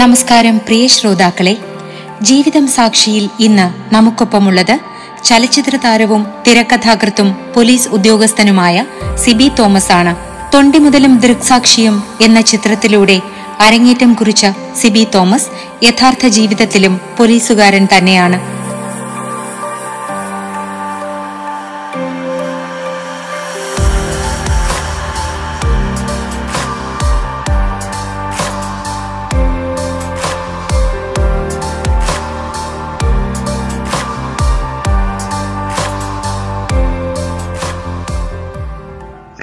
നമസ്കാരം പ്രിയ ശ്രോതാക്കളെ. ജീവിതം സാക്ഷിയിൽ ഇന്ന് നമുക്കൊപ്പമുള്ളത് ചലച്ചിത്ര താരവും തിരക്കഥാകൃത്തും പോലീസ് ഉദ്യോഗസ്ഥനുമായ സിബി തോമസ് ആണ് തൊണ്ടി മുതലും ദൃക്സാക്ഷിയും എന്ന ചിത്രത്തിലൂടെ അരങ്ങേറ്റം കുറിച്ച സിബി തോമസ് യഥാർത്ഥ ജീവിതത്തിലും പോലീസുകാരൻ തന്നെയാണ്.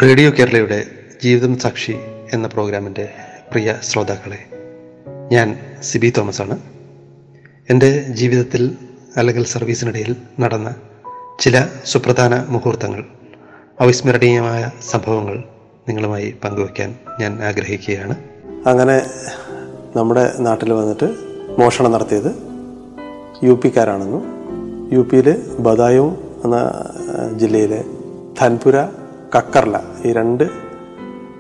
റേഡിയോ കേരളയുടെ ജീവിതം സാക്ഷി എന്ന പ്രോഗ്രാമിന്റെ പ്രിയ ശ്രോതാക്കളെ ഞാൻ സിബി തോമസ് ആണ് എന്റെ ജീവിതത്തിൽ അല്ലെങ്കിൽ സർവീസിനിടയിൽ നടന്ന ചില സുപ്രധാന മുഹൂർത്തങ്ങൾ അവിസ്മരണീയമായ സംഭവങ്ങൾ നിങ്ങളുമായി പങ്കുവയ്ക്കാൻ ഞാൻ ആഗ്രഹിക്കുകയാണ്. അങ്ങനെ നമ്മുടെ നാട്ടിൽ വന്നിട്ട് മോഷണം നടത്തിയത് യു പിക്കാരാണെന്നും യു പിയിൽ ബദായു എന്ന ജില്ലയിലെ ധൻപുര കക്കർല. ഈ രണ്ട്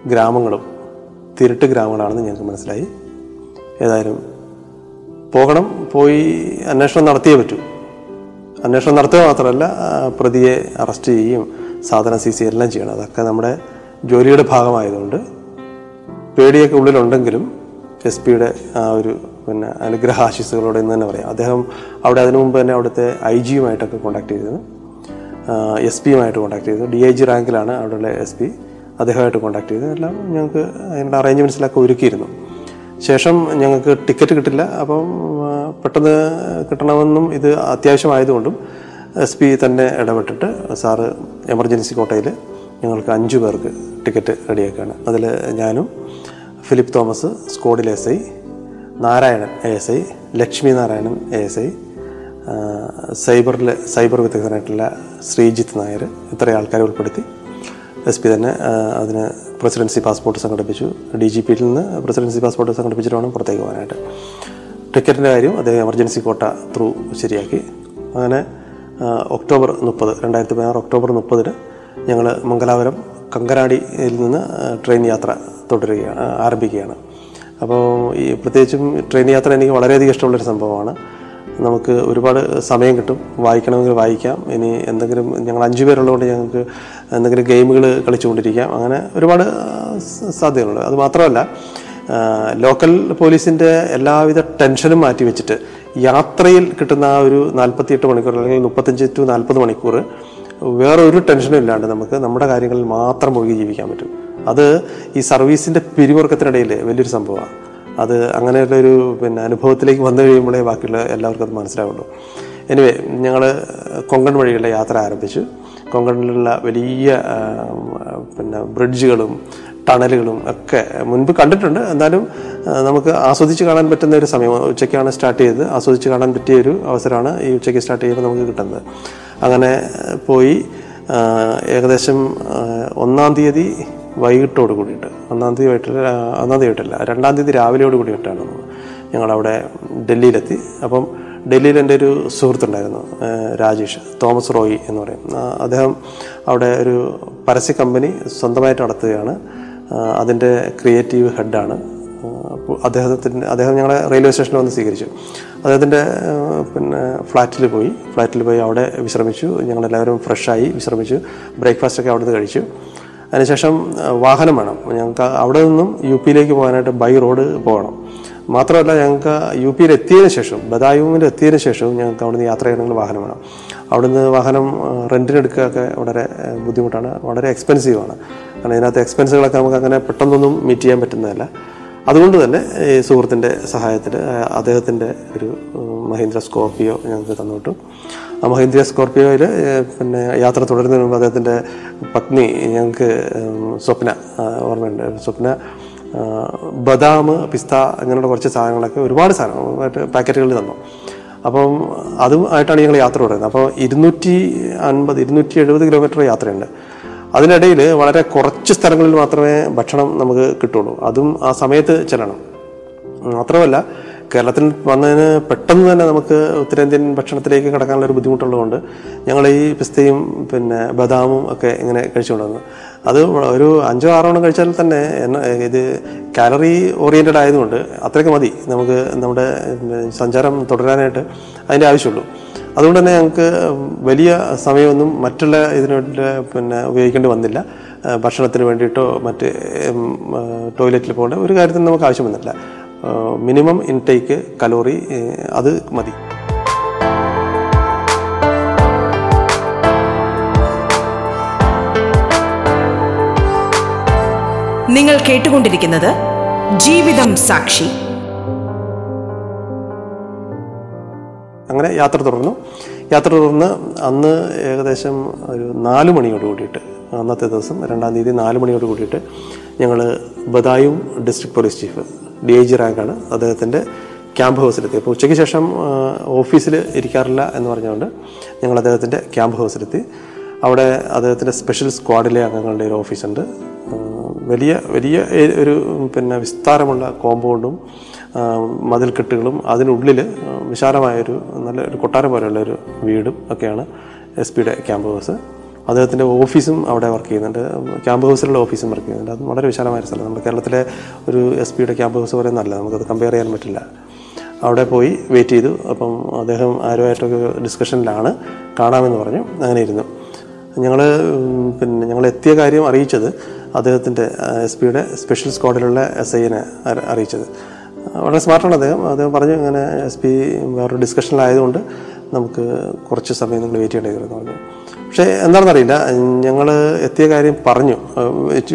ഗ്രാമങ്ങളും തിരുട്ട് ഗ്രാമങ്ങളാണെന്ന് ഞങ്ങൾക്ക് മനസ്സിലായി. ഏതായാലും പോകണം പോയി അന്വേഷണം നടത്തിയേ പറ്റൂ. അന്വേഷണം നടത്തുക മാത്രമല്ല പ്രതിയെ അറസ്റ്റ് ചെയ്യുകയും സാധനം സി സി എല്ലാം ചെയ്യണം. അതൊക്കെ നമ്മുടെ ജോലിയുടെ ഭാഗമായതുകൊണ്ട് പേടിയൊക്കെ ഉള്ളിലുണ്ടെങ്കിലും എസ് പിയുടെ ആ ഒരു പിന്നെ അനുഗ്രഹ ആശീസ്സുകളോടെ എന്ന് തന്നെ പറയാം. അദ്ദേഹം അവിടെ അതിനു മുമ്പ് തന്നെ അവിടുത്തെ ഐ ജിയുമായിട്ടൊക്കെ ചെയ്തിരുന്നു. എസ് പിയുമായിട്ട് കോൺടാക്ട് ചെയ്തു. ഡി ഐ ജി റാങ്കിലാണ് അവിടെയുള്ള എസ് പി അദ്ദേഹമായിട്ട് കോൺടാക്ട് ചെയ്തു. എല്ലാം ഞങ്ങൾക്ക് അതിനുള്ള അറേഞ്ച്മെന്റ്സിലൊക്കെ ഒരുക്കിയിരുന്നു. ശേഷം ഞങ്ങൾക്ക് ടിക്കറ്റ് കിട്ടില്ല. അപ്പം പെട്ടെന്ന് കിട്ടണമെന്നും ഇത് അത്യാവശ്യമായതുകൊണ്ടും എസ് പി തന്നെ ഇടപെട്ടിട്ട് സാറ് എമർജൻസി കോട്ടയിൽ ഞങ്ങൾക്ക് അഞ്ച് പേർക്ക് ടിക്കറ്റ് റെഡിയാക്കുകയാണ്. അതിൽ ഞാനും Philip Thomas സ്കോഡിൽ S I Narayanan A S I Lakshmi Narayanan A S I സൈബറിലെ cyber വിദഗ്ധനായിട്ടുള്ള ശ്രീജിത്ത് നായർ ഇത്രയും ആൾക്കാരെ ഉൾപ്പെടുത്തി. എസ് പി തന്നെ അതിന് പ്രസിഡൻസി പാസ്പോർട്ട് സംഘടിപ്പിച്ചു. ഡി ജി പിയിൽ നിന്ന് പ്രസിഡൻസി പാസ്പോർട്ട് സംഘടിപ്പിച്ചിട്ട് വേണം പുറത്തേക്ക് പോകാനായിട്ട്. ടിക്കറ്റിന്റെ കാര്യം അദ്ദേഹം എമർജൻസി കോട്ട ത്രൂ ശരിയാക്കി. അങ്ങനെ ഒക്ടോബർ മുപ്പത് രണ്ടായിരത്തി പതിനാറ് ഒക്ടോബർ മുപ്പതിന് ഞങ്ങൾ മംഗലാപുരം കങ്കനാടിയിൽ നിന്ന് ട്രെയിൻ യാത്ര തുടരുകയാണ് ആരംഭിക്കുകയാണ്. അപ്പോൾ ഈ പ്രത്യേകിച്ചും ട്രെയിൻ യാത്ര എനിക്ക് വളരെയധികം ഇഷ്ടമുള്ളൊരു സംഭവമാണ്. നമുക്ക് ഒരുപാട് സമയം കിട്ടും. വായിക്കണമെങ്കിൽ വായിക്കാം. ഇനി എന്തെങ്കിലും ഞങ്ങൾ അഞ്ചു പേരുള്ളതുകൊണ്ട് ഞങ്ങൾക്ക് എന്തെങ്കിലും ഗെയിമുകൾ കളിച്ചുകൊണ്ടിരിക്കാം. അങ്ങനെ ഒരുപാട് സാധ്യതകളുണ്ട്. അത് മാത്രമല്ല ലോക്കൽ പോലീസിന്റെ എല്ലാവിധ ടെൻഷനും മാറ്റി വെച്ചിട്ട് യാത്രയിൽ കിട്ടുന്ന ആ ഒരു നാൽപ്പത്തിയെട്ട് മണിക്കൂർ അല്ലെങ്കിൽ മുപ്പത്തഞ്ച് ടു നാൽപ്പത് മണിക്കൂർ വേറെ ഒരു ടെൻഷനും ഇല്ലാണ്ട് നമുക്ക് നമ്മുടെ കാര്യങ്ങളിൽ മാത്രം മുഴുകി ജീവിക്കാൻ പറ്റും. അത് ഈ സർവീസിന്റെ പിരിമുറുക്കത്തിനിടയിൽ വലിയൊരു സംഭവമാണ്. അത് അങ്ങനെയുള്ള ഒരു പിന്നെ അനുഭവത്തിലേക്ക് വന്നു കഴിയുമ്പോഴേ ബാക്കിയുള്ള എല്ലാവർക്കും അത് മനസ്സിലാവുള്ളൂ. എനിവേ ഞങ്ങൾ കൊങ്കൺ വഴിയുള്ള യാത്ര ആരംഭിച്ചു. കൊങ്കണിലുള്ള വലിയ പിന്നെ ബ്രിഡ്ജുകളും ടണലുകളും ഒക്കെ മുൻപ് കണ്ടിട്ടുണ്ട്. എന്നാലും നമുക്ക് ആസ്വദിച്ച് കാണാൻ പറ്റുന്ന ഒരു സമയം ഉച്ചയ്ക്കാണ് സ്റ്റാർട്ട് ചെയ്തത്. ആസ്വദിച്ച് കാണാൻ പറ്റിയ ഒരു അവസരമാണ് ഈ ഉച്ചയ്ക്ക് സ്റ്റാർട്ട് ചെയ്യുമ്പോൾ നമുക്ക് കിട്ടുന്നത്. അങ്ങനെ പോയി ഏകദേശം ഒന്നാം തീയതി വൈകിട്ടോട് കൂടിയിട്ട്. ഒന്നാം തീയതി വൈകിട്ട് ഒന്നാം തീയതി വൈകിട്ടല്ല രണ്ടാം തീയതി രാവിലെയോട് കൂടിയിട്ടാണ് ഞങ്ങളവിടെ ഡൽഹിയിലെത്തി. അപ്പം ഡൽഹിയിൽ എന്റെ ഒരു സുഹൃത്തുണ്ടായിരുന്നു രാജേഷ് തോമസ് റോയി എന്ന് പറയും. അദ്ദേഹം അവിടെ ഒരു പരസ്യ കമ്പനി സ്വന്തമായിട്ട് നടത്തുകയാണ്. അതിന്റെ ക്രിയേറ്റീവ് ഹെഡാണ്. അപ്പോൾ അദ്ദേഹത്തിന്റെ അദ്ദേഹം ഞങ്ങളെ റെയിൽവേ സ്റ്റേഷനിൽ വന്ന് സ്വീകരിച്ചു. അദ്ദേഹത്തിന്റെ പിന്നെ ഫ്ലാറ്റിൽ പോയി. ഫ്ലാറ്റിൽ പോയി അവിടെ വിശ്രമിച്ചു. ഞങ്ങളെല്ലാവരും ഫ്രഷായി വിശ്രമിച്ചു. ബ്രേക്ക്ഫാസ്റ്റൊക്കെ അവിടെ കഴിച്ചു. അതിനുശേഷം വാഹനം വേണം. ഞങ്ങൾക്ക് അവിടെ നിന്നും യു പിയിലേക്ക് പോകാനായിട്ട് ബൈ റോഡ് പോകണം. മാത്രമല്ല ഞങ്ങൾക്ക് യു പിയിൽ എത്തിയതിന് ശേഷം ബദായുവിൽ എത്തിയതിന് ശേഷവും ഞങ്ങൾക്ക് അവിടുന്ന് യാത്ര ചെയ്യണമെങ്കിൽ വാഹനം വേണം. അവിടുന്ന് വാഹനം റെന്റിനെടുക്കുകയൊക്കെ വളരെ ബുദ്ധിമുട്ടാണ്. വളരെ എക്സ്പെൻസീവാണ് കാരണം ഇതിനകത്ത് എക്സ്പെൻസുകളൊക്കെ നമുക്ക് അങ്ങനെ പെട്ടെന്നൊന്നും മീറ്റ് ചെയ്യാൻ പറ്റുന്നതല്ല. അതുകൊണ്ട് തന്നെ ഈ സുഹൃത്തിന്റെ സഹായത്തിൽ അദ്ദേഹത്തിന്റെ ഒരു മഹീന്ദ്ര സ്കോർപ്പിയോ ഞങ്ങൾക്ക് തന്നുവിട്ടു ആ മഹീന്ദ്ര സ്കോർപ്പിയോയിൽ പിന്നെ യാത്ര തുടരുന്നതിന് മുമ്പ് അദ്ദേഹത്തിന്റെ പത്നി ഞങ്ങൾക്ക് സ്വപ്ന ഓർമ്മയുണ്ട്. സ്വപ്ന ബദാം പിസ്ത അങ്ങനെയുള്ള കുറച്ച് സാധനങ്ങളൊക്കെ ഒരുപാട് സാധനങ്ങൾ പാക്കറ്റുകളിൽ തന്നു. അപ്പം അതും ആയിട്ടാണ് ഞങ്ങൾ യാത്ര തുടരുന്നത്. അപ്പോൾ ഇരുന്നൂറ്റി അൻപത് ഇരുന്നൂറ്റി എഴുപത് കിലോമീറ്റർ യാത്രയുണ്ട്. അതിനിടയിൽ വളരെ കുറച്ച് സ്ഥലങ്ങളിൽ മാത്രമേ ഭക്ഷണം നമുക്ക് കിട്ടുള്ളൂ. അതും ആ സമയത്ത് ചെല്ലണം. മാത്രമല്ല കേരളത്തിൽ വന്നതിന് പെട്ടെന്ന് തന്നെ നമുക്ക് ഉത്തരേന്ത്യൻ ഭക്ഷണത്തിലേക്ക് കടക്കാനുള്ള ഒരു ബുദ്ധിമുട്ടുള്ളതുകൊണ്ട് ഞങ്ങൾ ഈ പിസ്തയും പിന്നെ ബദാമും ഒക്കെ ഇങ്ങനെ കഴിച്ചുകൊണ്ടിരുന്നു. അത് ഒരു അഞ്ചോ ആറോ എണ്ണം കഴിച്ചാൽ തന്നെ ഇത് കാലറി ഓറിയന്റഡ് ആയതുകൊണ്ട് അത്രയ്ക്ക് മതി നമുക്ക് നമ്മുടെ സഞ്ചാരം തുടരാനായിട്ട് അതിന്റെ ആവശ്യമുള്ളൂ. അതുകൊണ്ട് തന്നെ ഞങ്ങൾക്ക് വലിയ സമയമൊന്നും മറ്റുള്ള ഇതിനോട്ട് പിന്നെ ഉപയോഗിക്കേണ്ടി വന്നില്ല. ഭക്ഷണത്തിന് വേണ്ടിയിട്ടോ മറ്റ് ടോയ്ലറ്റിൽ പോകേണ്ട ഒരു കാര്യത്തിന് നമുക്ക് ആവശ്യം വന്നില്ല മിനിമം ഇൻടേക്ക് കലോറി അത് മതി. നിങ്ങൾ കേട്ടുകൊണ്ടിരിക്കുന്നത് ജീവിതം സാക്ഷി. അങ്ങനെ യാത്ര തുടർന്നു. യാത്ര തുടർന്ന് അന്ന് ഏകദേശം ഒരു നാല് മണിയോട് കൂടിയിട്ട് അന്നത്തെ ദിവസം രണ്ടാം തീയതി നാല് മണിയോട് കൂടിയിട്ട് ഞങ്ങൾ ബദായും district police chief D I G റാങ്കാണ്. അദ്ദേഹത്തിന്റെ ക്യാമ്പ് ഹൗസിലെത്തി. അപ്പോൾ ഉച്ചയ്ക്ക് ശേഷം ഓഫീസിൽ ഇരിക്കാറില്ല എന്ന് പറഞ്ഞുകൊണ്ട് ഞങ്ങൾ അദ്ദേഹത്തിന്റെ ക്യാമ്പ് ഹൗസിലെത്തി. അവിടെ അദ്ദേഹത്തിന്റെ സ്പെഷ്യൽ സ്ക്വാഡിലെ അംഗങ്ങളുടെ ഒരു ഓഫീസുണ്ട്. വലിയ വലിയ ഒരു പിന്നെ വിസ്താരമുള്ള കോമ്പൗണ്ടും മതിൽക്കെട്ടുകളും അതിനുള്ളിൽ വിശാലമായൊരു നല്ല ഒരു കൊട്ടാരം പോലെയുള്ള ഒരു വീടും ഒക്കെയാണ് എസ് പിയുടെ ക്യാമ്പ് ഹൗസ്. അദ്ദേഹത്തിന്റെ ഓഫീസും അവിടെ വർക്ക് ചെയ്യുന്നുണ്ട്. ക്യാമ്പ് ഹൗസിലുള്ള ഓഫീസും വർക്ക് ചെയ്യുന്നുണ്ട്. അത് വളരെ വിശാലമായ സ്ഥലം നമ്മുടെ കേരളത്തിലെ ഒരു എസ് പിയുടെ ക്യാമ്പ് ഹൗസ് പോലെ നല്ല നമുക്കത് കമ്പയർ ചെയ്യാൻ പറ്റില്ല. അവിടെ പോയി വെയിറ്റ് ചെയ്തു. അപ്പം അദ്ദേഹം ആരുമായിട്ടൊക്കെ ഡിസ്കഷനിലാണ് കാണാമെന്ന് പറഞ്ഞു. അങ്ങനെ ഇരുന്നു. ഞങ്ങൾ പിന്നെ ഞങ്ങൾ എത്തിയ കാര്യം അറിയിച്ചത് അദ്ദേഹത്തിന്റെ എസ് പിയുടെ സ്പെഷ്യൽ സ്ക്വാഡിലുള്ള എസ് ഐനെ അറിയിച്ചത്. വളരെ സ്മാർട്ടാണ് അദ്ദേഹം. അദ്ദേഹം പറഞ്ഞു ഇങ്ങനെ എസ് പി വേറൊരു ഡിസ്കഷനിലായതുകൊണ്ട് നമുക്ക് കുറച്ച് സമയം നിങ്ങൾ വെയിറ്റ് ചെയ്യേണ്ടി പറഞ്ഞു. പക്ഷേ എന്താണെന്നറിയില്ല. ഞങ്ങൾ എത്തിയ കാര്യം പറഞ്ഞു.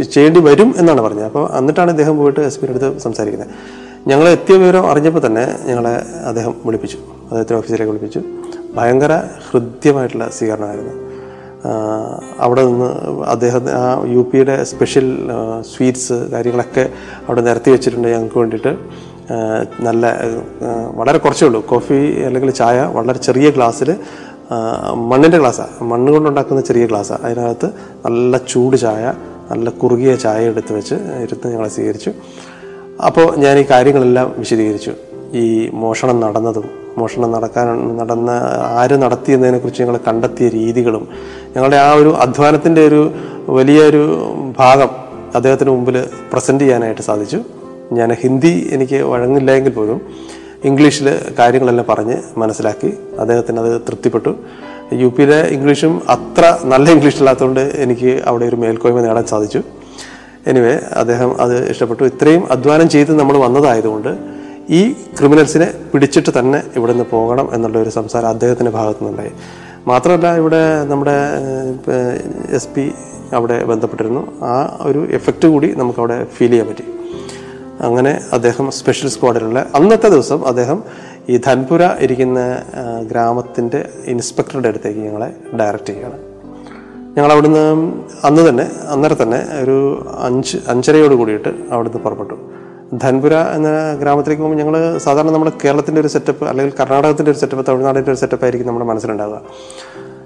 ചെയ്യേണ്ടി വരും എന്നാണ് പറഞ്ഞത്. അപ്പോൾ എന്നിട്ടാണ് ഇദ്ദേഹം പോയിട്ട് എസ് പിയുടെ അടുത്ത് സംസാരിക്കുന്നത്. ഞങ്ങൾ എത്തിയ വിവരം അറിഞ്ഞപ്പോൾ തന്നെ ഞങ്ങളെ അദ്ദേഹം വിളിപ്പിച്ചു. അദ്ദേഹത്തിന്റെ ഓഫീസിലേക്ക് വിളിപ്പിച്ചു. ഭയങ്കര ഹൃദ്യമായിട്ടുള്ള സ്വീകരണമായിരുന്നു. അവിടെ നിന്ന് അദ്ദേഹം ആ യു പിയുടെ സ്പെഷ്യൽ സ്വീറ്റ്സ് കാര്യങ്ങളൊക്കെ അവിടെ നിരത്തി വെച്ചിട്ടുണ്ട് ഞങ്ങൾക്ക് വേണ്ടിയിട്ട്. നല്ല വളരെ കുറച്ചേ ഉള്ളൂ. കോഫി അല്ലെങ്കിൽ ചായ വളരെ ചെറിയ ഗ്ലാസ്സിൽ മണ്ണിന്റെ ഗ്ലാസ്സാണ് മണ്ണ് കൊണ്ടുണ്ടാക്കുന്ന ചെറിയ ഗ്ലാസ്സാണ് അതിനകത്ത് നല്ല ചൂട് ചായ നല്ല കുറുകിയ ചായ എടുത്ത് വെച്ച് ഇരുന്ന് ഞങ്ങളെ സ്വീകരിച്ചു. അപ്പോൾ ഞാൻ ഈ കാര്യങ്ങളെല്ലാം വിശദീകരിച്ചു. ഈ മോഷണം നടന്നതും മോഷണം നടക്കാൻ നടന്ന ആര് നടത്തിയെന്നതിനെക്കുറിച്ച് ഞങ്ങൾ കണ്ടെത്തിയ രീതികളും ഞങ്ങളുടെ ആ ഒരു അധ്വാനത്തിന്റെ ഒരു വലിയൊരു ഭാഗം അദ്ദേഹത്തിന് മുമ്പിൽ പ്രസന്റ് ചെയ്യാനായിട്ട് സാധിച്ചു. ഞാൻ ഹിന്ദി എനിക്ക് വഴങ്ങില്ല എങ്കിൽ പോലും ഇംഗ്ലീഷിൽ കാര്യങ്ങളെല്ലാം പറഞ്ഞ് മനസ്സിലാക്കി അദ്ദേഹത്തിന് അത് തൃപ്തിപ്പെട്ടു. യു പിയിലെ ഇംഗ്ലീഷും അത്ര നല്ല ഇംഗ്ലീഷ് അല്ലാത്തതുകൊണ്ട് എനിക്ക് അവിടെ ഒരു മേൽക്കോയ്മ നേടാൻ സാധിച്ചു. എനിവേ അദ്ദേഹം അത് ഇഷ്ടപ്പെട്ടു. ഇത്രയും അധ്വാനം ചെയ്ത് നമ്മൾ വന്നതായതുകൊണ്ട് ഈ ക്രിമിനൽസിനെ പിടിച്ചിട്ട് തന്നെ ഇവിടെ നിന്ന് പോകണം എന്നുള്ള ഒരു സംസാരം അദ്ദേഹത്തിന്റെ ഭാഗത്തു നിന്നുണ്ടായി മാത്രമല്ല ഇവിടെ നമ്മുടെ എസ് പി അവിടെ ബന്ധപ്പെട്ടിരുന്നു. ആ ഒരു എഫക്റ്റ് കൂടി നമുക്കവിടെ ഫീൽ ചെയ്യാൻ പറ്റി. അങ്ങനെ അദ്ദേഹം സ്പെഷ്യൽ സ്ക്വാഡിലുള്ള അന്നത്തെ ദിവസം അദ്ദേഹം ഈ ധൻപുര ഇരിക്കുന്ന ഗ്രാമത്തിന്റെ ഇൻസ്പെക്ടറുടെ അടുത്തേക്ക് ഞങ്ങളെ ഡയറക്റ്റ് ചെയ്യുകയാണ് ഞങ്ങൾ അവിടുന്ന് അന്ന് തന്നെ അന്നേരം തന്നെ ഒരു അഞ്ച് അഞ്ചരയോട് കൂടിയിട്ട് അവിടുന്ന് പുറപ്പെട്ടു. ധൻപുര എന്ന ഗ്രാമത്തിലേക്ക് പോകുമ്പോൾ ഞങ്ങൾ സാധാരണ നമ്മുടെ കേരളത്തിന്റെ ഒരു സെറ്റപ്പ് അല്ലെങ്കിൽ കർണാടകത്തിന്റെ ഒരു സെറ്റപ്പ് തമിഴ്നാടിന്റെ ഒരു സെറ്റപ്പ് ആയിരിക്കും നമ്മുടെ മനസ്സിലുണ്ടാവുക.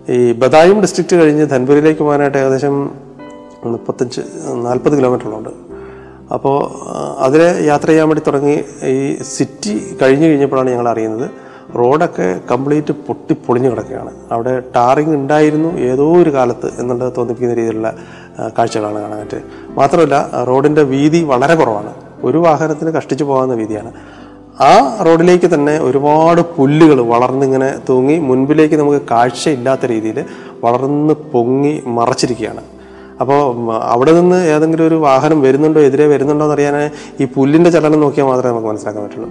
ഈ ബദായും ഡിസ്ട്രിക്റ്റ് കഴിഞ്ഞ് ധൻപുരയിലേക്ക് പോകാനായിട്ട് ഏകദേശം മുപ്പത്തഞ്ച് നാൽപ്പത് കിലോമീറ്ററുണ്ട് അപ്പോൾ അതിൽ യാത്ര ചെയ്യാൻ വേണ്ടി തുടങ്ങി ഈ സിറ്റി കഴിഞ്ഞു കഴിഞ്ഞപ്പോഴാണ് ഞങ്ങൾ അറിയുന്നത് റോഡൊക്കെ കംപ്ലീറ്റ് പൊട്ടി പൊളിഞ്ഞു കിടക്കുകയാണ്. അവിടെ ടാറിങ് ഉണ്ടായിരുന്നു ഏതോ ഒരു കാലത്ത് എന്നുള്ളത് തോന്നിപ്പിക്കുന്ന രീതിയിലുള്ള കാഴ്ചകളാണ് കാണാനായിട്ട് മാത്രമല്ല റോഡിന്റെ വീതി വളരെ കുറവാണ്. ഒരു വാഹനത്തിന് കഷ്ടിച്ചു പോകാവുന്ന വീതിയാണ്. ആ റോഡിലേക്ക് തന്നെ ഒരുപാട് പുല്ലുകൾ വളർന്നിങ്ങനെ തൂങ്ങി മുൻപിലേക്ക് നമുക്ക് കാഴ്ചയില്ലാത്ത രീതിയിൽ വളർന്ന് പൊങ്ങി മറച്ചിരിക്കുകയാണ്. അപ്പോൾ അവിടെ നിന്ന് ഏതെങ്കിലും ഒരു വാഹനം വരുന്നുണ്ടോ എതിരെ വരുന്നുണ്ടോ എന്ന് അറിയാൻ ഈ പുല്ലിന്റെ ചലനം നോക്കിയാൽ മാത്രമേ നമുക്ക് മനസ്സിലാക്കാൻ പറ്റുള്ളൂ.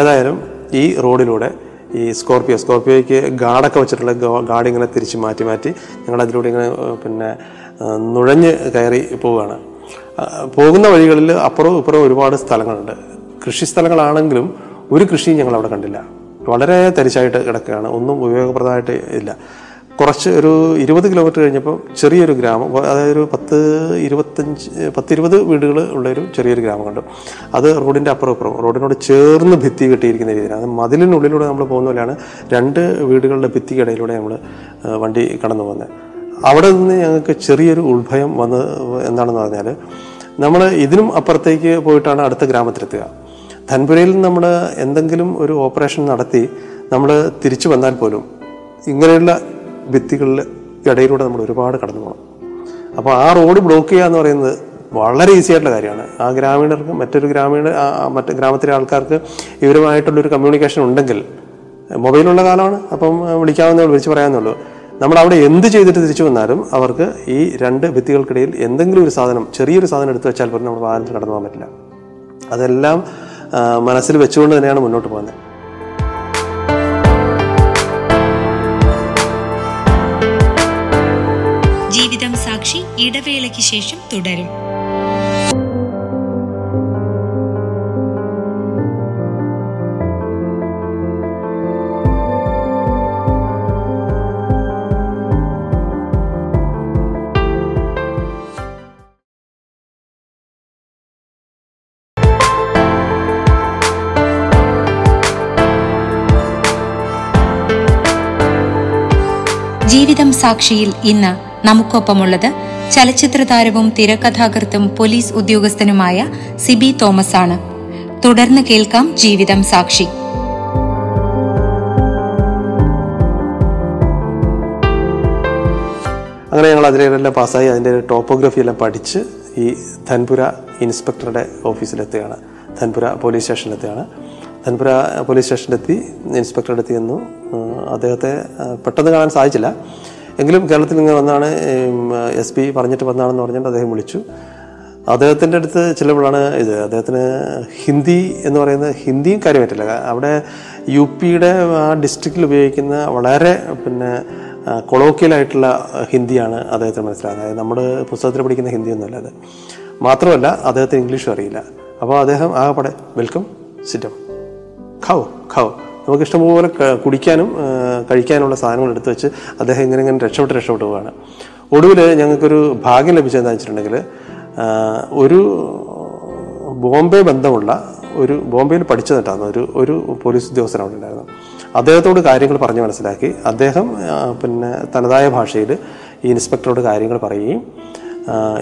ഏതായാലും ഈ റോഡിലൂടെ ഈ സ്കോർപ്പിയോ സ്കോർപ്പിയോയ്ക്ക് ഗാർഡൊക്കെ വെച്ചിട്ടുള്ള ഗാർഡ് ഇങ്ങനെ തിരിച്ച് മാറ്റി മാറ്റി ഞങ്ങൾ അതിലൂടെ ഇങ്ങനെ പിന്നെ നുഴഞ്ഞ് കയറി പോവുകയാണ്. പോകുന്ന വഴികളിൽ അപ്പുറവും ഇപ്പുറവും ഒരുപാട് സ്ഥലങ്ങളുണ്ട്. കൃഷി സ്ഥലങ്ങളാണെങ്കിലും ഒരു കൃഷിയും ഞങ്ങൾ അവിടെ കണ്ടില്ല. വളരെ തരിശായിട്ട് കിടക്കുകയാണ്. ഒന്നും ഉപയോഗപ്രദമായിട്ട് ഇല്ല. കുറച്ച് ഒരു ഇരുപത് കിലോമീറ്റർ കഴിഞ്ഞപ്പോൾ ചെറിയൊരു ഗ്രാമം അതായത് ഒരു പത്ത് ഇരുപത്തഞ്ച് പത്തിരുപത് വീടുകൾ ഉള്ളൊരു ചെറിയൊരു ഗ്രാമം കണ്ടു. അത് റോഡിന്റെ അപ്പുറം അപ്പുറം റോഡിനോട് ചേർന്ന് ഭിത്തി കെട്ടിയിരിക്കുന്ന രീതിയിലാണ്. അത് മതിലിനുള്ളിലൂടെ നമ്മൾ പോകുന്ന പോലെയാണ് രണ്ട് വീടുകളുടെ ഭിത്തിക്കിടയിലൂടെ നമ്മൾ വണ്ടി കടന്നു പോകുന്നത്. അവിടെ നിന്ന് ഞങ്ങൾക്ക് ചെറിയൊരു ഉത്ഭയം വന്ന് എന്താണെന്ന് പറഞ്ഞാൽ നമ്മൾ ഇതിനും അപ്പുറത്തേക്ക് പോയിട്ടാണ് അടുത്ത ഗ്രാമത്തിലെത്തുക. ധൻപുരയിൽ നമ്മൾ എന്തെങ്കിലും ഒരു ഓപ്പറേഷൻ നടത്തി നമ്മൾ തിരിച്ചു വന്നാൽ പോലും ഇങ്ങനെയുള്ള ഭിത്തികളിൽ ഇടയിലൂടെ നമ്മൾ ഒരുപാട് കടന്നു പോകണം. അപ്പോൾ ആ റോഡ് ബ്ലോക്ക് ചെയ്യുക എന്ന് പറയുന്നത് വളരെ ഈസി ആയിട്ടുള്ള കാര്യമാണ്. ആ ഗ്രാമീണർക്ക് മറ്റൊരു ഗ്രാമീണ മറ്റ് ഗ്രാമത്തിലെ ആൾക്കാർക്ക് ഇവരുമായിട്ടുള്ളൊരു കമ്മ്യൂണിക്കേഷൻ ഉണ്ടെങ്കിൽ മൊബൈലുള്ള കാലമാണ്. അപ്പം വിളിക്കാവുന്നേ വിളിച്ച് പറയാമെന്നുള്ളൂ നമ്മൾ അവിടെ എന്ത് ചെയ്തിട്ട് തിരിച്ചു വന്നാലും അവർക്ക് ഈ രണ്ട് ഭിത്തികൾക്കിടയിൽ എന്തെങ്കിലും ഒരു സാധനം ചെറിയൊരു സാധനം എടുത്തു വെച്ചാൽ പോലും നമ്മൾ വാഹനത്തിൽ കടന്നു പോകാൻ പറ്റില്ല. അതെല്ലാം മനസ്സിൽ വെച്ചുകൊണ്ട് തന്നെയാണ് മുന്നോട്ട് പോകുന്നത്. ഇടവേളയ്ക്ക് ശേഷം തുടരും. ജീവിതം സാക്ഷിയിൽ ഇന്ന് നമുക്കൊപ്പമുള്ളത് ചലച്ചിത്ര താരവും തിരക്കഥാകൃത്തും പോലീസ് ഉദ്യോഗസ്ഥനുമായ സിബി തോമസ് ആണ് തുടർന്ന് കേൾക്കാം ജീവിതം സാക്ഷി. അങ്ങനെ ഞങ്ങൾ അതിലെല്ലാം പാസ്സായി. അതിന്റെ ടോപ്പോഗ്രഫി എല്ലാം പഠിച്ച് ഈ ധൻപുര ഇൻസ്പെക്ടറുടെ ഓഫീസിലെത്തുകയാണ് ധൻപുര പോലീസ് സ്റ്റേഷനിലെത്തുകയാണ് ധൻപുര പോലീസ് സ്റ്റേഷനിലെത്തി ഇൻസ്പെക്ടറുടെ എന്നു അദ്ദേഹത്തെ പെട്ടെന്ന് കാണാൻ സാധിച്ചില്ല. എങ്കിലും കേരളത്തിൽ ഇങ്ങനെ വന്നാണ് എസ് പി പറഞ്ഞിട്ട് വന്നാണെന്ന് പറഞ്ഞിട്ട് അദ്ദേഹം വിളിച്ചു. അദ്ദേഹത്തിന്റെ അടുത്ത് ചിലപ്പോഴാണ് ഇത് അദ്ദേഹത്തിന് ഹിന്ദി എന്ന് പറയുന്നത് ഹിന്ദിയും കാര്യം പറ്റില്ല അവിടെ യു പിയുടെ ആ ഡിസ്ട്രിക്റ്റിൽ ഉപയോഗിക്കുന്ന വളരെ പിന്നെ കൊളോക്കിയലായിട്ടുള്ള ഹിന്ദിയാണ് അദ്ദേഹത്തിന് മനസ്സിലാകുന്നത്. അതായത് നമ്മുടെ പുസ്തകത്തിൽ പഠിക്കുന്ന ഹിന്ദിയൊന്നുമല്ല അത്. മാത്രമല്ല അദ്ദേഹത്തിന് ഇംഗ്ലീഷും അറിയില്ല. അപ്പോൾ അദ്ദേഹം ആകെപ്പാടെ വെൽക്കം സിറ്റം ഖാവോ ഖാവോ. നമുക്ക് ഇഷ്ടംപോലെ കുടിക്കാനും കഴിക്കാനുള്ള സാധനങ്ങൾ എടുത്തു വെച്ച് അദ്ദേഹം ഇങ്ങനെ ഇങ്ങനെ രക്ഷപ്പെട്ട് രക്ഷപ്പെട്ട് പോവുകയാണ് ഒടുവിൽ ഞങ്ങൾക്കൊരു ഭാഗ്യം ലഭിച്ചതെന്ന് വെച്ചിട്ടുണ്ടെങ്കിൽ ഒരു ബോംബെ ബന്ധമുള്ള ഒരു ബോംബെയിൽ പഠിച്ചതിട്ടാണ് ഒരു ഒരു പോലീസ് ഉദ്യോഗസ്ഥൻ അവിടെ ഉണ്ടായിരുന്നു. അദ്ദേഹത്തോട് കാര്യങ്ങൾ പറഞ്ഞു മനസ്സിലാക്കി. അദ്ദേഹം പിന്നെ തനതായ ഭാഷയിൽ ഈ ഇൻസ്പെക്ടറോട് കാര്യങ്ങൾ പറയുകയും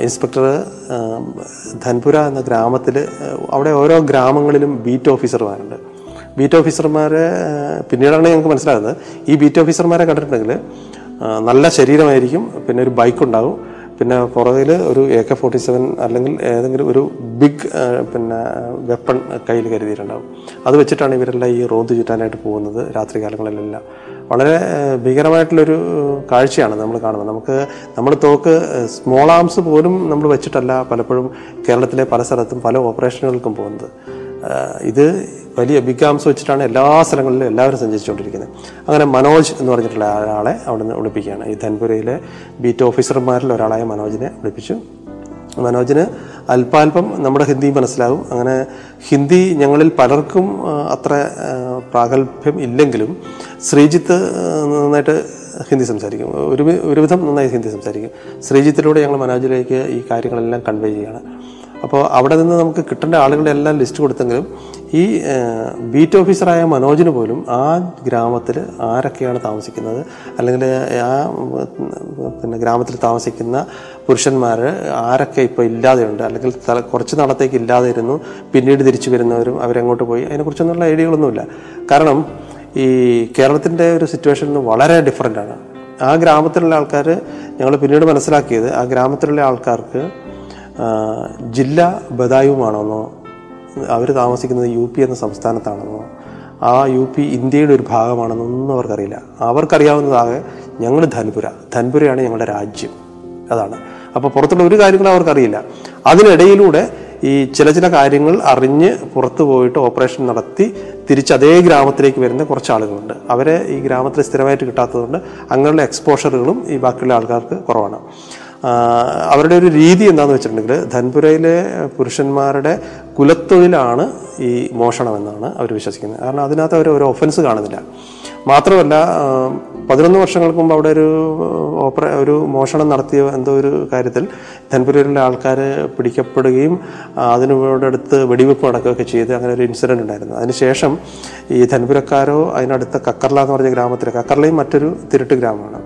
ഇൻസ്പെക്ടർ ധൻപുര എന്ന ഗ്രാമത്തിൽ അവിടെ ഓരോ ഗ്രാമങ്ങളിലും ബീറ്റ് ഓഫീസർമാരുണ്ട്. ബീറ്റ് ഓഫീസർമാരെ പിന്നീടാണ് ഞങ്ങൾക്ക് മനസ്സിലാകുന്നത്. ഈ ബീറ്റ് ഓഫീസർമാരെ കണ്ടിട്ടുണ്ടെങ്കിൽ നല്ല ശരീരമായിരിക്കും പിന്നെ ഒരു ബൈക്ക് ഉണ്ടാകും പിന്നെ പുറകിൽ ഒരു എ കെ ഫോർട്ടി സെവൻ അല്ലെങ്കിൽ ഏതെങ്കിലും ഒരു ബിഗ് പിന്നെ വെപ്പൺ കയ്യിൽ കരുതിയിട്ടുണ്ടാവും. അത് വെച്ചിട്ടാണ് ഇവരെല്ലാം ഈ റോന്ത് ചുറ്റാനായിട്ട് പോകുന്നത് രാത്രി കാലങ്ങളിലെല്ലാം വളരെ ഭീകരമായിട്ടുള്ളൊരു കാഴ്ചയാണ് നമ്മൾ കാണുന്നത്. നമുക്ക് നമ്മൾ തോക്ക് സ്മോൾ ആംസ് പോലും നമ്മൾ വെച്ചിട്ടല്ല പലപ്പോഴും കേരളത്തിലെ പല സ്ഥലത്തും പല ഓപ്പറേഷനുകൾക്കും പോകുന്നത്. ഇത് വലിയ ബിഗ് വെച്ചിട്ടാണ് എല്ലാ സ്ഥലങ്ങളിലും എല്ലാവരും സഞ്ചരിച്ചുകൊണ്ടിരിക്കുന്നത്. അങ്ങനെ മനോജ് എന്ന് പറഞ്ഞിട്ടുള്ള ഒരാളെ അവിടെ നിന്ന് വിളിപ്പിക്കുകയാണ്. ഈ ധൻപുരയിലെ ബീറ്റ് ഓഫീസർമാരിൽ ഒരാളായ മനോജിനെ വിളിപ്പിച്ചു. മനോജിന് അല്പാൽപം നമ്മുടെ ഹിന്ദി മനസ്സിലാവും. അങ്ങനെ ഹിന്ദി ഞങ്ങളിൽ പലർക്കും അത്ര പ്രാഗൽഭ്യം ഇല്ലെങ്കിലും ശ്രീജിത്ത് നന്നായിട്ട് ഹിന്ദി സംസാരിക്കും. ഒരു ഒരുവിധം നന്നായി ഹിന്ദി സംസാരിക്കും. ശ്രീജിത്തിലൂടെ ഞങ്ങൾ മനോജിലേക്ക് ഈ കാര്യങ്ങളെല്ലാം കൺവേ ചെയ്യുകയാണ്. അപ്പോൾ അവിടെ നിന്ന് നമുക്ക് കിട്ടേണ്ട ആളുകളുടെ എല്ലാം ലിസ്റ്റ് കൊടുത്തെങ്കിലും ഈ ബീറ്റ് ഓഫീസറായ മനോജിന് പോലും ആ ഗ്രാമത്തിൽ ആരൊക്കെയാണ് താമസിക്കുന്നത്? അല്ലെങ്കിൽ ആ പിന്നെ ഗ്രാമത്തിൽ താമസിക്കുന്ന പുരുഷന്മാർ ആരൊക്കെ ഇപ്പോൾ ഇല്ലാതെയുണ്ട്? അല്ലെങ്കിൽ തല കുറച്ച് നാളത്തേക്ക് ഇല്ലാതെ ഇരുന്നു പിന്നീട് തിരിച്ചു വരുന്നവരും അവരെങ്ങോട്ട് പോയി? അതിനെക്കുറിച്ചൊന്നുള്ള ഐഡിയകളൊന്നുമില്ല. കാരണം ഈ കേരളത്തിന്റെ ഒരു സിറ്റുവേഷൻ വളരെ ഡിഫറെന്റ് ആണ്. ആ ഗ്രാമത്തിലുള്ള ആൾക്കാർ ഞങ്ങൾ പിന്നീട് മനസ്സിലാക്കിയത് ആ ഗ്രാമത്തിലുള്ള ആൾക്കാർക്ക് ജില്ല ബദായുമാണെന്നോ അവർ താമസിക്കുന്നത് യു പി എന്ന സംസ്ഥാനത്താണെന്നോ ആ യു പി ഇന്ത്യയുടെ ഒരു ഭാഗമാണെന്നൊന്നും അവർക്കറിയില്ല. അവർക്കറിയാവുന്നതാകെ ഞങ്ങൾ ധൻപുര. ധൻപുരയാണ് ഞങ്ങളുടെ രാജ്യം. അതാണ്. അപ്പോൾ പുറത്തുള്ള ഒരു കാര്യങ്ങളും അവർക്കറിയില്ല. അതിനിടയിലൂടെ ഈ ചില ചില കാര്യങ്ങൾ അറിഞ്ഞ് പുറത്തു പോയിട്ട് ഓപ്പറേഷൻ നടത്തി തിരിച്ച് അതേ ഗ്രാമത്തിലേക്ക് വരുന്ന കുറച്ച് ആളുകളുണ്ട് അവരെ ഈ ഗ്രാമത്തിൽ സ്ഥിരമായിട്ട് കിട്ടാത്തതുകൊണ്ട് അങ്ങനെയുള്ള എക്സ്പോഷറുകളും ഈ ബാക്കിയുള്ള ആൾക്കാർക്ക് കുറവാണ്. അവരുടെ ഒരു രീതി എന്താണെന്ന് വെച്ചിട്ടുണ്ടെങ്കിൽ ധൻപുരയിലെ പുരുഷന്മാരുടെ കുലത്തൊഴിലാണ് ഈ മോഷണം എന്നാണ് അവർ വിശ്വസിക്കുന്നത്. കാരണം അതിനകത്ത് അവർ ഒരു ഒഫൻസ് കാണുന്നില്ല. മാത്രമല്ല പതിനൊന്ന് വർഷങ്ങൾക്ക് മുമ്പ് അവിടെ ഒരു ഓപ്പറ ഒരു മോഷണം നടത്തിയ എന്തോ ഒരു കാര്യത്തിൽ ധൻപുരയിലെ ആൾക്കാർ പിടിക്കപ്പെടുകയും അതിനോട് അടുത്ത് വെടിവെപ്പ് നടക്കുകയൊക്കെ ചെയ്ത് അങ്ങനെ ഒരു ഇൻസിഡന്റ് ഉണ്ടായിരുന്നു. അതിനുശേഷം ഈ ധൻപുരക്കാരോ അതിനടുത്ത കക്കർല എന്ന് പറഞ്ഞ ഗ്രാമത്തിലെ കക്കർലയും മറ്റൊരു തിരുട്ട് ഗ്രാമമാണ്.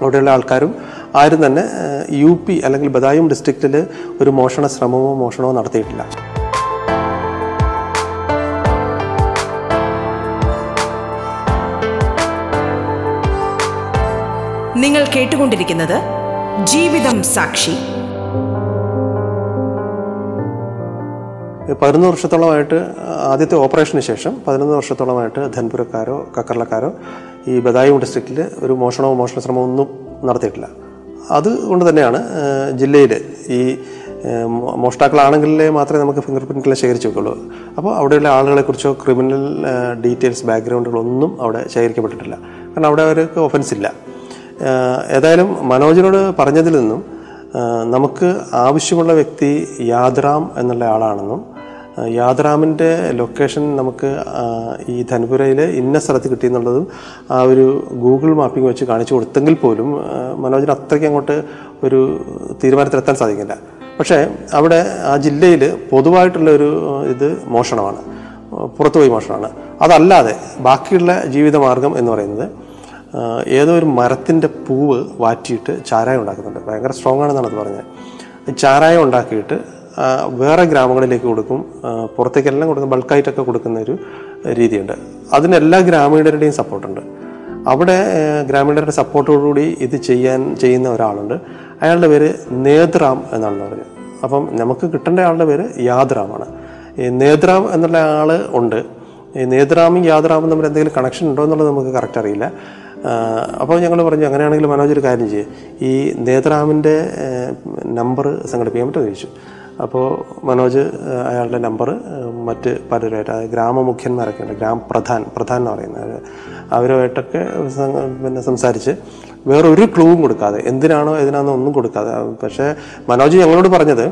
അവിടെയുള്ള ആൾക്കാരും ആരും തന്നെ യു പി അല്ലെങ്കിൽ ബദായും ഡിസ്ട്രിക്റ്റിൽ ഒരു മോഷണ ശ്രമമോ മോഷണമോ നടത്തിയിട്ടില്ല. നിങ്ങൾ കേട്ടുകൊണ്ടിരിക്കുന്നത് ജീവിതം സാക്ഷി. പതിനൊന്ന് വർഷത്തോളമായിട്ട് ആദ്യത്തെ ഓപ്പറേഷന് ശേഷം പതിനൊന്ന് വർഷത്തോളമായിട്ട് ധൻപുരക്കാരോ കക്കർലക്കാരോ ഈ ബദായും ഡിസ്ട്രിക്റ്റിൽ ഒരു മോഷണമോ മോഷണ ശ്രമമോ ഒന്നും നടത്തിയിട്ടില്ല. അതുകൊണ്ട് തന്നെയാണ് ജില്ലയിൽ ഈ മോഷ്ടാക്കളാണെങ്കിലേ മാത്രമേ നമുക്ക് ഫിംഗർ പ്രിന്റിൽ ശേഖരിച്ച് വെക്കുള്ളൂ അപ്പോൾ അവിടെയുള്ള ആളുകളെക്കുറിച്ചോ ക്രിമിനൽ ഡീറ്റെയിൽസ് ബാക്ക്ഗ്രൗണ്ടുകളൊന്നും അവിടെ ശേഖരിക്കപ്പെട്ടിട്ടില്ല. കാരണം അവിടെ അവർക്ക് ഒഫൻസ് ഇല്ല. ഏതായാലും മനോജിനോട് പറഞ്ഞതിൽ നിന്നും നമുക്ക് ആവശ്യമുള്ള വ്യക്തി യാദ്രാം എന്നുള്ള ആളാണെന്നും ഏഹ്, യാദ്രാമിന്റെ ലൊക്കേഷൻ നമുക്ക് ഈ ധനപുരയിലെ ഇന്ന സ്ഥലത്ത് കിട്ടിയെന്നുള്ളതും ആ ഒരു ഗൂഗിൾ മാപ്പിംഗ് വെച്ച് കാണിച്ചു കൊടുത്തെങ്കിൽ പോലും മനോജിന് അത്രയ്ക്ക് അങ്ങോട്ട് ഒരു തീരുമാനത്തിലെത്താൻ സാധിക്കില്ല. പക്ഷേ അവിടെ ആ ജില്ലയിൽ പൊതുവായിട്ടുള്ള ഒരു ഇത് മോഷണമാണ്. പുറത്തുപോയി മോഷണമാണ്. അതല്ലാതെ ബാക്കിയുള്ള ജീവിതമാർഗം എന്ന് പറയുന്നത് ഏതോ ഒരു മരത്തിന്റെ പൂവ് വാറ്റിയിട്ട് ചാരായം ഉണ്ടാക്കുന്നുണ്ട്. ഭയങ്കര സ്ട്രോങ് ആണെന്നാണ് അത് പറഞ്ഞത്. ചാരായം ഉണ്ടാക്കിയിട്ട് വേറെ ഗ്രാമങ്ങളിലേക്ക് കൊടുക്കും. പുറത്തേക്കെല്ലാം കൊടുക്കും ബൾക്കായിട്ടൊക്കെ കൊടുക്കുന്ന ഒരു രീതിയുണ്ട്. അതിന് എല്ലാ ഗ്രാമീണരുടെയും സപ്പോർട്ടുണ്ട്. അവിടെ ഗ്രാമീണരുടെ സപ്പോർട്ടോടുകൂടി ഇത് ചെയ്യാൻ ചെയ്യുന്ന ഒരാളുണ്ട്. അയാളുടെ പേര് നേത്രാം എന്നാണ് പറഞ്ഞത് അപ്പം നമുക്ക് കിട്ടേണ്ട ആളുടെ പേര് യാദ്രാമാണ് ഈ നേത്രാം എന്നുള്ള ആൾ ഉണ്ട്. ഈ നേത്രാമും യാദ്രാമും തമ്മിൽ എന്തെങ്കിലും കണക്ഷൻ ഉണ്ടോ എന്നുള്ളത് നമുക്ക് കറക്റ്റ് അറിയില്ല. അപ്പോൾ ഞങ്ങൾ പറഞ്ഞു അങ്ങനെയാണെങ്കിൽ മനോജ് ഒരു കാര്യം ചെയ്യും. ഈ നേത്രാമിന്റെ നമ്പർ സംഘടിപ്പിക്കാൻ പറ്റുമോ? ചോദിച്ചു. അപ്പോൾ മനോജ് അയാളുടെ നമ്പർ മറ്റ് പലരുമായിട്ട് അതായത് ഗ്രാമമുഖ്യന്മാരൊക്കെ ഉണ്ട് ഗ്രാമപ്രധാൻ പ്രധാൻ എന്ന് പറയുന്നത് അവരുമായിട്ടൊക്കെ പിന്നെ സംസാരിച്ച് വേറൊരു ക്ലൂവും കൊടുക്കാതെ എന്തിനാണോ ഏതിനാണോ ഒന്നും കൊടുക്കാതെ പക്ഷേ മനോജ് ഞങ്ങളോട് പറഞ്ഞത്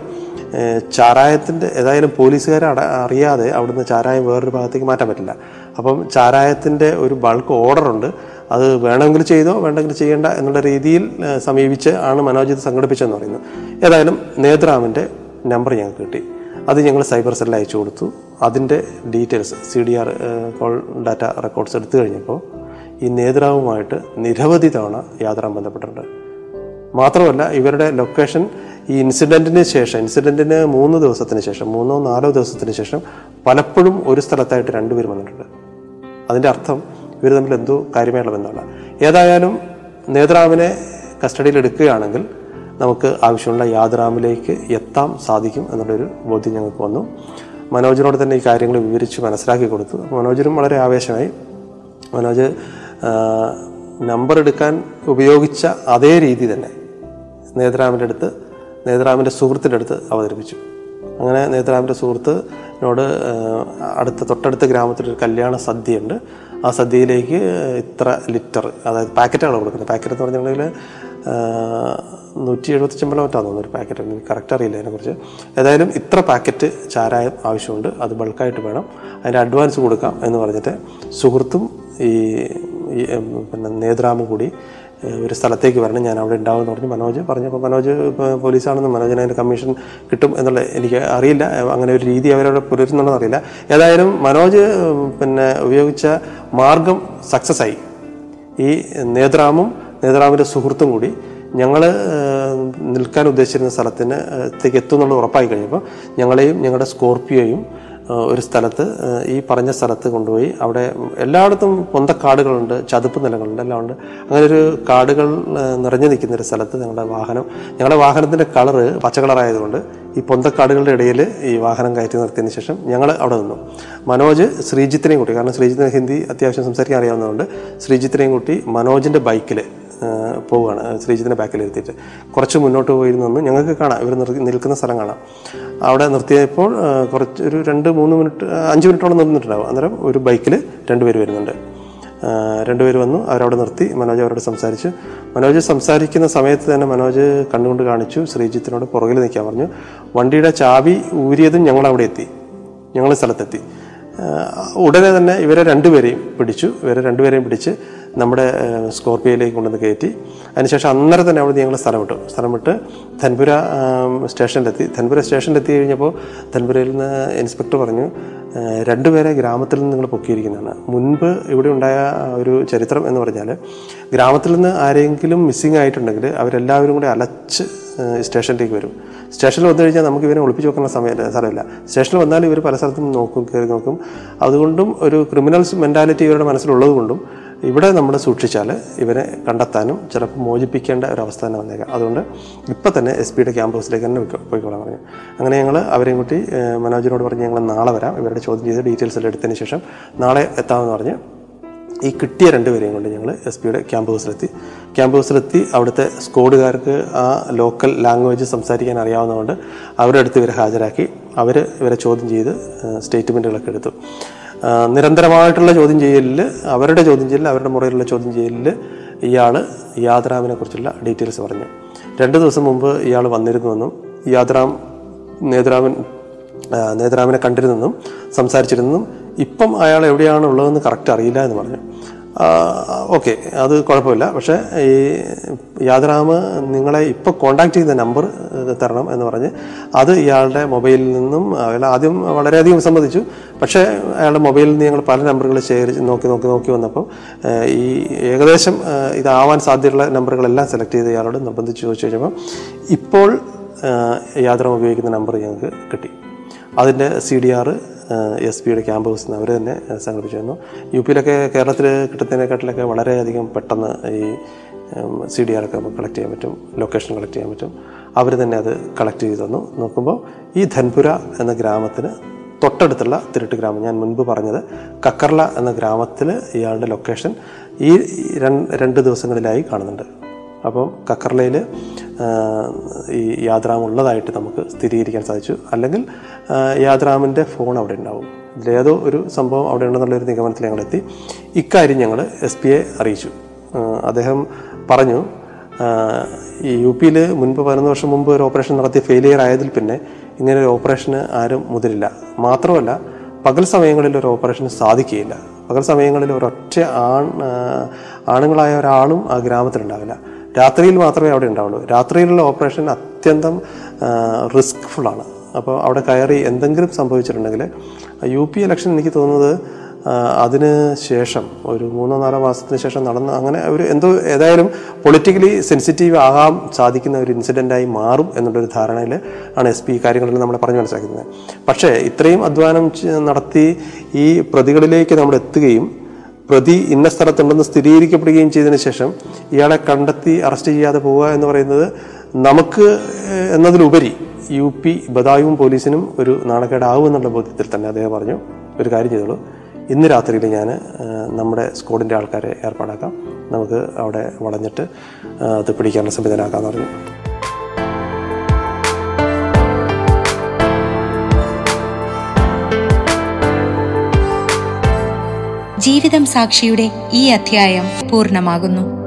ചാരായത്തിന്റെ ഏതായാലും പോലീസുകാരെ അട അറിയാതെ അവിടുന്ന് ചാരായം വേറൊരു ഭാഗത്തേക്ക് മാറ്റാൻ പറ്റില്ല. അപ്പം ചാരായത്തിന്റെ ഒരു ബൾക്ക് ഓർഡറുണ്ട് അത് വേണമെങ്കിൽ ചെയ്തോ വേണ്ടെങ്കിൽ ചെയ്യേണ്ട എന്നുള്ള രീതിയിൽ സമീപിച്ച് ആണ് മനോജ് ഇത് സംഘടിപ്പിച്ചതെന്ന് പറയുന്നത്. ഏതായാലും നേത്രാമിന്റെ നമ്പർ ഞങ്ങൾക്ക് കിട്ടി. അത് ഞങ്ങൾ സൈബർ സെല്ലിൽ അയച്ചു കൊടുത്തു. അതിന്റെ details C D R call data records എടുത്തു കഴിഞ്ഞപ്പോൾ ഈ നേത്രാവുമായിട്ട് നിരവധി തവണ യാത്ര ബന്ധപ്പെട്ടിട്ടുണ്ട്. മാത്രമല്ല ഇവരുടെ ലൊക്കേഷൻ ഈ ഇൻസിഡന്റിന് ശേഷം ഇൻസിഡന്റിന് മൂന്ന് ദിവസത്തിന് ശേഷം മൂന്നോ നാലോ ദിവസത്തിന് ശേഷം പലപ്പോഴും ഒരു സ്ഥലത്തായിട്ട് രണ്ടുപേരും വന്നിട്ടുണ്ട്. അതിന്റെ അർത്ഥം ഇവർ തമ്മിൽ എന്തോ കാര്യമായുള്ള ബന്ധമല്ല ഏതായാലും നേതാവിനെ കസ്റ്റഡിയിൽ എടുക്കുകയാണെങ്കിൽ നമുക്ക് ആവശ്യമുള്ള യാത്രാമിലേക്ക് എത്താൻ സാധിക്കും എന്നുള്ളൊരു ബോധ്യം ഞങ്ങൾക്ക് വന്നു. മനോജിനോട് തന്നെ ഈ കാര്യങ്ങൾ വിവരിച്ച് മനസ്സിലാക്കി കൊടുത്തു. മനോജിനും വളരെ ആവേശമായി. മനോജ് നമ്പർ എടുക്കാൻ ഉപയോഗിച്ച അതേ രീതി തന്നെ നേത്രാമിന്റെ അടുത്ത് നേത്രാമിന്റെ സുഹൃത്തിന്റെ അടുത്ത് അവതരിപ്പിച്ചു. അങ്ങനെ നേത്രാമിന്റെ സുഹൃത്തിനോട് അടുത്ത തൊട്ടടുത്ത ഗ്രാമത്തിലൊരു കല്യാണ സദ്യയുണ്ട്. ആ സദ്യയിലേക്ക് ഇത്ര ലിറ്റർ അതായത് പാക്കറ്റാണ് കൊടുക്കുന്നത്. പാക്കറ്റ് എന്ന് പറഞ്ഞിട്ടുണ്ടെങ്കിൽ നൂറ്റി എഴുപത്തി ചെമ്പലമറ്റാന്ന് തോന്നുന്നു ഒരു പാക്കറ്റ് എനിക്ക് കറക്റ്റ് അറിയില്ല അതിനെക്കുറിച്ച്. ഏതായാലും ഇത്ര പാക്കറ്റ് ചാരായം ആവശ്യമുണ്ട്. അത് ബൾക്കായിട്ട് വേണം. അതിന്റെ അഡ്വാൻസ് കൊടുക്കാം എന്ന് പറഞ്ഞിട്ട് സുഹൃത്തും ഈ പിന്നെ നേത്രാമും കൂടി ഒരു സ്ഥലത്തേക്ക് വരണം. ഞാൻ അവിടെ ഉണ്ടാവും എന്ന് പറഞ്ഞ്. മനോജ് പറഞ്ഞപ്പോൾ മനോജ് പോലീസാണെന്ന് മനോജിന് അതിന്റെ കമ്മീഷൻ കിട്ടും എന്നുള്ള എനിക്ക് അറിയില്ല. അങ്ങനെ ഒരു രീതി അവരവിടെ പുലരുന്നുണ്ടെന്ന് അറിയില്ല. ഏതായാലും മനോജ് പിന്നെ ഉപയോഗിച്ച മാർഗം സക്സസ് ആയി. ഈ നേത്രാമും നേത്രാമിന്റെ സുഹൃത്തും കൂടി ഞങ്ങൾ നിൽക്കാൻ ഉദ്ദേശിച്ചിരുന്ന സ്ഥലത്തിന് ത്തേക്ക് എത്തും എന്നുള്ളത് ഉറപ്പായി കഴിയുമ്പോൾ ഞങ്ങളെയും ഞങ്ങളുടെ സ്കോർപ്പിയോയും ഒരു സ്ഥലത്ത് ഈ പറഞ്ഞ സ്ഥലത്ത് കൊണ്ടുപോയി അവിടെ എല്ലായിടത്തും പൊന്തക്കാടുകളുണ്ട് ചതുപ്പ് നിലങ്ങളുണ്ട് എല്ലാം ഉണ്ട്. അങ്ങനെ ഒരു കാടുകൾ നിറഞ്ഞു നിൽക്കുന്ന ഒരു സ്ഥലത്ത് ഞങ്ങളുടെ വാഹനം ഞങ്ങളുടെ വാഹനത്തിന്റെ കളറ് പച്ച കളറായതുകൊണ്ട് ഈ പൊന്തക്കാടുകളുടെ ഇടയിൽ ഈ വാഹനം കയറ്റി നിർത്തിയതിന് ശേഷം ഞങ്ങൾ അവിടെ നിന്നു. മനോജ് ശ്രീജിത്തിനെയും കൂട്ടി കാരണം ശ്രീജിത്തിന് ഹിന്ദി അത്യാവശ്യം സംസാരിക്കാൻ അറിയാവുന്നതുകൊണ്ട് ശ്രീജിത്തിനെയും കൂട്ടി മനോജിന്റെ ബൈക്കിൽ പോവുകയാണ്. ശ്രീജിത്തിന്റെ ബാക്കിലിരുത്തിയിട്ട് കുറച്ച് മുന്നോട്ട് പോയി നിന്ന് ഞങ്ങൾക്ക് കാണാം. ഇവർ നിൽക്കുന്ന സ്ഥലം കാണാം. അവിടെ നിർത്തിയപ്പോൾ കുറച്ച് ഒരു രണ്ട് മൂന്ന് മിനിറ്റ് അഞ്ച് മിനിറ്റോളം നിന്നിട്ടുണ്ടാവും. അന്നേരം ഒരു ബൈക്കിൽ രണ്ടുപേര് വരുന്നുണ്ട്. രണ്ടുപേര് വന്നു. അവരവിടെ നിർത്തി. മനോജ് അവരോട് സംസാരിച്ചു. മനോജ് സംസാരിക്കുന്ന സമയത്ത് തന്നെ മനോജ് കണ്ടുകൊണ്ട് കാണിച്ചു. ശ്രീജിത്തിനോട് പുറകിൽ നിൽക്കാൻ പറഞ്ഞു. വണ്ടിയുടെ ചാവി ഊരിയതും ഞങ്ങൾ അവിടെ എത്തി. ഞങ്ങൾ സ്ഥലത്തെത്തി. ഉടനെ തന്നെ ഇവരെ രണ്ടുപേരെയും പിടിച്ചു. ഇവരെ രണ്ടുപേരെയും പിടിച്ച് നമ്മുടെ സ്കോർപ്പിയോയിലേക്ക് കൊണ്ടുവന്ന് കയറ്റി. അതിനുശേഷം അന്നേരം തന്നെ അവിടെ ഞങ്ങൾ സ്ഥലം വിട്ടു സ്ഥലം വിട്ട് ധൻപുര സ്റ്റേഷനിലെത്തി. ധൻപുര സ്റ്റേഷനിലെത്തി കഴിഞ്ഞപ്പോൾ ധൻപുരയിൽ നിന്ന് ഇൻസ്പെക്ടർ പറഞ്ഞു രണ്ടുപേരെ ഗ്രാമത്തിൽ നിന്ന് നിങ്ങൾ പൊക്കിയിരിക്കുന്നതാണ്. മുൻപ് ഇവിടെ ഉണ്ടായ ഒരു ചരിത്രം എന്ന് പറഞ്ഞാൽ ഗ്രാമത്തിൽ നിന്ന് ആരെങ്കിലും മിസ്സിംഗ് ആയിട്ടുണ്ടെങ്കിൽ അവരെല്ലാവരും കൂടി അലച്ച് സ്റ്റേഷനിലേക്ക് വരും. സ്റ്റേഷനിൽ വന്നു കഴിഞ്ഞാൽ നമുക്ക് ഇവരെ ഒളിപ്പിച്ച് നോക്കുന്ന സമയം സ്ഥലമില്ല. സ്റ്റേഷനിൽ വന്നാൽ ഇവർ പല സ്ഥലത്തും നോക്കും കയറി നോക്കും. അതുകൊണ്ടും ഒരു ക്രിമിനൽസ് മെന്റാലിറ്റി ഇവരുടെ മനസ്സിലുള്ളത് കൊണ്ടും ഇവിടെ നമ്മൾ സൂക്ഷിച്ചാൽ ഇവരെ കണ്ടെത്താനും ചിലപ്പോൾ മോചിപ്പിക്കേണ്ട ഒരു അവസ്ഥ തന്നെ വന്നേക്കാം. അതുകൊണ്ട് ഇപ്പം തന്നെ എസ് പിയുടെ ക്യാമ്പ് ഹൗസിലേക്ക് തന്നെ പോയിക്കോ- പോയിക്കോളാൻ പറഞ്ഞു. അങ്ങനെ ഞങ്ങൾ അവരെയും കൂട്ടി മനോജിനോട് പറഞ്ഞ് ഞങ്ങൾ നാളെ വരാം. ഇവരുടെ ചോദ്യം ചെയ്ത് ഡീറ്റെയിൽസ് എല്ലാം എടുത്തതിന് ശേഷം നാളെ എത്താമെന്ന് പറഞ്ഞ് ഈ കിട്ടിയ രണ്ടുപേരെയും കൊണ്ട് ഞങ്ങൾ എസ് പിയുടെ ക്യാമ്പ് ഹൗസിലെത്തി ക്യാമ്പ് ഹൗസിലെത്തി അവിടുത്തെ സ്കോഡുകാർക്ക് ആ ലോക്കൽ ലാംഗ്വേജ് സംസാരിക്കാൻ അറിയാവുന്നതുകൊണ്ട് അവരുടെ അടുത്ത് ഇവരെ ഹാജരാക്കി. അവർ ഇവരെ ചോദ്യം ചെയ്ത് സ്റ്റേറ്റ്മെന്റുകളൊക്കെ എടുത്തു. നിരന്തരമായിട്ടുള്ള ചോദ്യം ചെയ്യലിൽ അവരുടെ ചോദ്യം ചെയ്യലിൽ അവരുടെ മുറിയിലുള്ള ചോദ്യം ചെയ്യലിൽ ഇയാൾ യാദ്രാമിനെ കുറിച്ചുള്ള ഡീറ്റെയിൽസ് പറഞ്ഞു. രണ്ട് ദിവസം മുമ്പ് ഇയാൾ വന്നിരുന്നുവെന്നും യാദ്രാം നേതരാമൻ ആ, കണ്ടിരുന്നെന്നും സംസാരിച്ചിരുന്നെന്നും ഇപ്പം അയാൾ എവിടെയാണ് ഉള്ളതെന്ന് കറക്റ്റ് അറിയില്ല എന്ന് പറഞ്ഞു. ഓക്കെ അത് കുഴപ്പമില്ല. പക്ഷേ ഈ യാദരാമ് നിങ്ങളെ ഇപ്പോൾ കോണ്ടാക്ട് ചെയ്യുന്ന നമ്പർ തരണം എന്ന് പറഞ്ഞ് അത് ഇയാളുടെ മൊബൈലിൽ നിന്നും അയാൾ ആദ്യം വളരെയധികം സമ്മതിച്ചു. പക്ഷേ അയാളുടെ മൊബൈലിൽ നിന്ന് ഞങ്ങൾ പല നമ്പറുകൾ ഷെയർ നോക്കി നോക്കി നോക്കി വന്നപ്പോൾ ഈ ഏകദേശം ഇതാവാൻ സാധ്യതയുള്ള നമ്പറുകളെല്ലാം സെലക്ട് ചെയ്ത് ഇയാളോട് നിർബന്ധിച്ച് ചോദിച്ചു കഴിഞ്ഞപ്പോൾ ഇപ്പോൾ യാദറാം ഉപയോഗിക്കുന്ന നമ്പർ ഞങ്ങൾക്ക് കിട്ടി. അതിന്റെ സി ഡി ആർ എസ് പിയുടെ ക്യാമ്പ് ഹൗസിൽ നിന്ന് അവർ തന്നെ സംഘടിപ്പിച്ചിരുന്നു. യു പിയിലൊക്കെ കേരളത്തിൽ കിട്ടുന്നതിനെക്കാട്ടിലൊക്കെ വളരെയധികം പെട്ടെന്ന് ഈ സി ഡി ആറൊക്കെ നമുക്ക് കളക്ട് ചെയ്യാൻ പറ്റും ലൊക്കേഷൻ കളക്ട് ചെയ്യാൻ പറ്റും. അവർ തന്നെ അത് കളക്ട് ചെയ്ത് തന്നു. നോക്കുമ്പോൾ ഈ ധൻപുര എന്ന ഗ്രാമത്തിന് തൊട്ടടുത്തുള്ള തിരുട്ട് ഗ്രാമം ഞാൻ മുൻപ് പറഞ്ഞത് കക്കർല എന്ന ഗ്രാമത്തിൽ ഇയാളുടെ ലൊക്കേഷൻ ഈ രണ്ട് ദിവസങ്ങളിലായി കാണുന്നുണ്ട്. അപ്പം കക്കർലയിൽ ഈ യാത്ര ഉള്ളതായിട്ട് നമുക്ക് സ്ഥിരീകരിക്കാൻ സാധിച്ചു. അല്ലെങ്കിൽ യാത്രാമിന്റെ ഫോൺ അവിടെ ഉണ്ടാവും. ഇതിലേതോ ഒരു സംഭവം അവിടെ ഉണ്ടെന്നുള്ളൊരു നിഗമനത്തിൽ ഞങ്ങളെത്തി. ഇക്കാര്യം ഞങ്ങൾ എസ് പിയെ അറിയിച്ചു. അദ്ദേഹം പറഞ്ഞു ഈ യു പിയിൽ മുൻപ് പതിനൊന്ന് വർഷം മുമ്പ് ഒരു ഓപ്പറേഷൻ നടത്തി ഫെയിലിയർ ആയതിൽ പിന്നെ ഇങ്ങനെ ഒരു ഓപ്പറേഷന് ആരും മുതിരില്ല. മാത്രമല്ല പകൽ സമയങ്ങളിൽ ഒരു ഓപ്പറേഷൻ സാധിക്കുകയില്ല. പകൽ സമയങ്ങളിൽ ഒരൊറ്റ ആൺ ആണുങ്ങളായ ഒരാളും ആ ഗ്രാമത്തിലുണ്ടാവില്ല. രാത്രിയിൽ മാത്രമേ അവിടെ ഉണ്ടാവുള്ളൂ. രാത്രിയിലുള്ള ഓപ്പറേഷൻ അത്യന്തം റിസ്ക് ഫുള്ളാണ് അപ്പോൾ അവിടെ കയറി എന്തെങ്കിലും സംഭവിച്ചിട്ടുണ്ടെങ്കിൽ യു പി ഇലക്ഷൻ എനിക്ക് തോന്നുന്നത് അതിന് ശേഷം ഒരു മൂന്നോ നാലോ മാസത്തിന് ശേഷം നടന്ന അങ്ങനെ ഒരു എന്തോ ഏതായാലും പൊളിറ്റിക്കലി സെൻസിറ്റീവ് ആകാൻ സാധിക്കുന്ന ഒരു ഇൻസിഡന്റായി മാറും എന്നുള്ളൊരു ധാരണയിൽ ആണ് എസ് പി കാര്യങ്ങളെല്ലാം നമ്മളെ പറഞ്ഞു മനസ്സിലാക്കുന്നത്. പക്ഷേ ഇത്രയും അധ്വാനം നടത്തി ഈ പ്രതികളിലേക്ക് നമ്മൾ എത്തുകയും പ്രതി ഇന്ന സ്ഥലത്തുണ്ടെന്ന് സ്ഥിരീകരിക്കപ്പെടുകയും ചെയ്തതിന് ശേഷം ഇയാളെ കണ്ടെത്തി അറസ്റ്റ് ചെയ്യാതെ പോവുക എന്ന് പറയുന്നത് നമുക്ക് എന്നതിലുപരി യു പി ബദായും പോലീസിനും ഒരു നാണക്കേടാവും എന്നുള്ള ബോധ്യത്തിൽ തന്നെ അദ്ദേഹം പറഞ്ഞു ഒരു കാര്യം ചെയ്തോളൂ. ഇന്ന് രാത്രിയിൽ ഞാൻ നമ്മുടെ സ്ക്വാഡിന്റെ ആൾക്കാരെ ഏർപ്പാടാക്കാം. നമുക്ക് അവിടെ വളഞ്ഞിട്ട് അത് പിടിക്കാനുള്ള സംവിധാനമാക്കാമെന്ന് പറഞ്ഞു. ജീവിതം സാക്ഷിയുടെ ഈ അധ്യായം പൂർണമാകുന്നു.